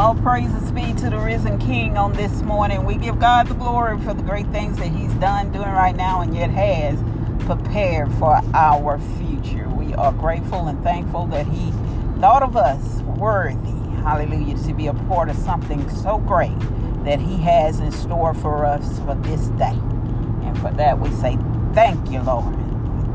All praises be to the risen King on this morning. We give God the glory for the great things that He's done, doing right now, and yet has prepared for our future. We are grateful and thankful that He thought of us worthy, hallelujah, to be a part of something so great that He has in store for us for this day. And for that, we say, Thank you, Lord.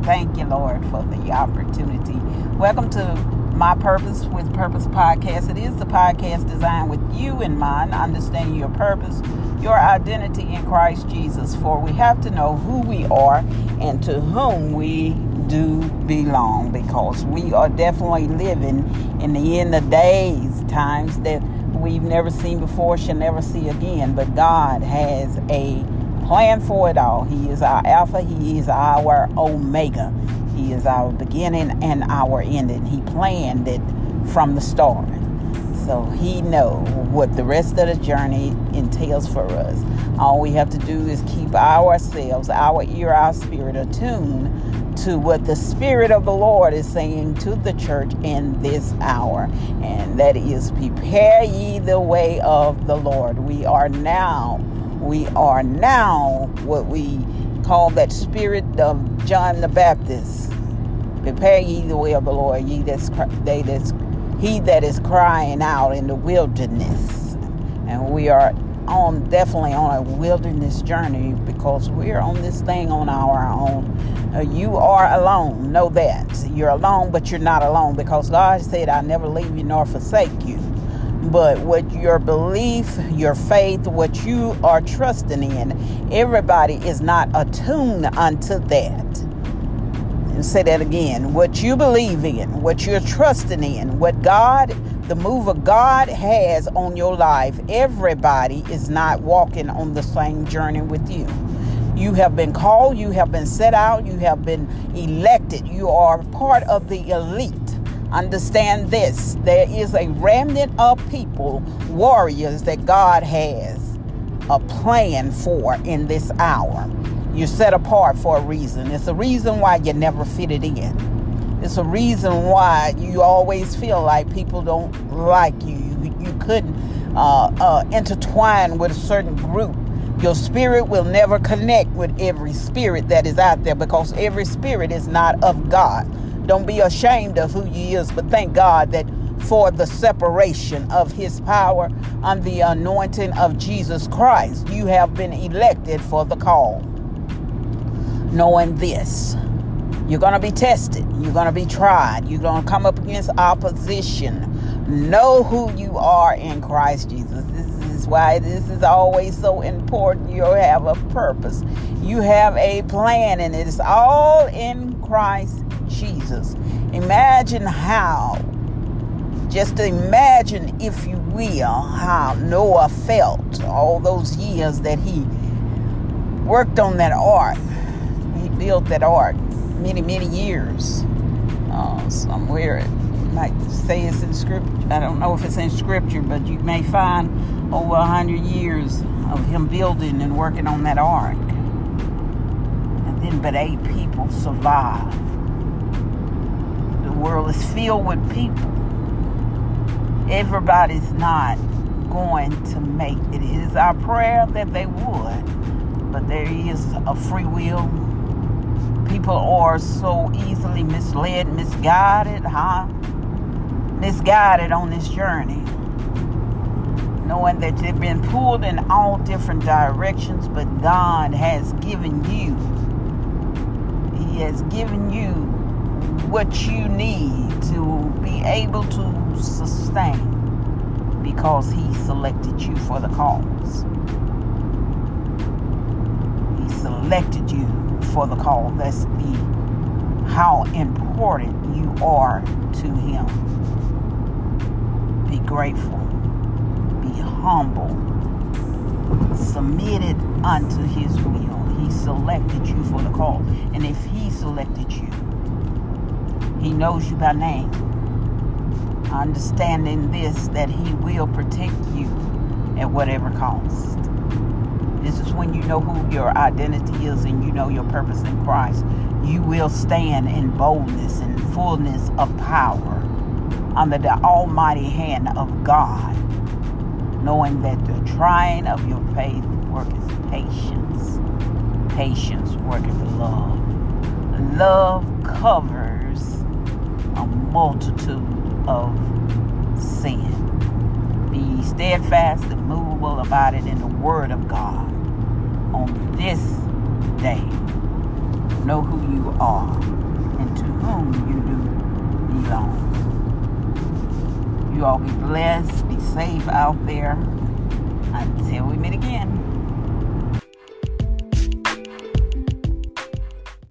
Thank you, Lord, for the opportunity. Welcome to my Purpose with Purpose podcast. It is the podcast designed with you in mind, understanding your purpose, your identity in Christ Jesus. For we have to know who we are and to whom we do belong because we are definitely living in the end of days, times that we've never seen before, shall never see again. But God has a plan for it all. He is our Alpha, He is our Omega. He is our beginning and our ending. He planned it from the start. So he know what the rest of the journey entails for us. All we have to do is keep ourselves, our ear, our spirit attuned to what the Spirit of the Lord is saying to the church in this hour. And that is prepare ye the way of the Lord. We are now, we are now what we call that spirit of John the Baptist. Prepare ye the way of the Lord, ye that's they that's he that is crying out in the wilderness. And we are on definitely on a wilderness journey because we're on this thing on our own. Uh, you are alone. Know that. You're alone, but you're not alone because God said, I never leave you nor forsake you but what your belief, your faith, what you are trusting in, everybody is not attuned unto that. And say that again. What you believe in, what you're trusting in, what God, the move of God has on your life, everybody is not walking on the same journey with you. You have been called, you have been set out, you have been elected, you are part of the elite. Understand this there is a remnant of people, warriors that God has a plan for in this hour. You're set apart for a reason. It's a reason why you never fitted in. It's a reason why you always feel like people don't like you. You, you couldn't uh, uh, intertwine with a certain group. Your spirit will never connect with every spirit that is out there because every spirit is not of God. Don't be ashamed of who you is, but thank God that for the separation of his power and the anointing of Jesus Christ, you have been elected for the call. Knowing this, you're going to be tested, you're going to be tried, you're going to come up against opposition. Know who you are in Christ Jesus. This is why this is always so important. You have a purpose, you have a plan, and it is all in Christ Jesus. Imagine how, just imagine, if you will, how Noah felt all those years that he worked on that ark. Built that ark many, many years. Uh, somewhere it might say it's in scripture. I don't know if it's in scripture, but you may find over a hundred years of him building and working on that ark. And then, but eight people survived The world is filled with people. Everybody's not going to make it. It is our prayer that they would, but there is a free will. People are so easily misled, misguided, huh? Misguided on this journey. Knowing that they've been pulled in all different directions, but God has given you, He has given you what you need to be able to sustain because he selected you for the cause. He selected you for the call. That's the how important you are to him. Be grateful. Be humble. Submitted unto his will. He selected you for the call. And if he selected you, he knows you by name. Understanding this, that He will protect you at whatever cost. This is when you know who your identity is and you know your purpose in Christ. You will stand in boldness and fullness of power under the almighty hand of God. knowing that the trying of your faith worketh patience. Patience worketh love. Love covers a multitude of sin. Be steadfast and movable about it in the Word of God on this day. Know who you are and to whom you do belong. You all be blessed, be safe out there. Until we meet again.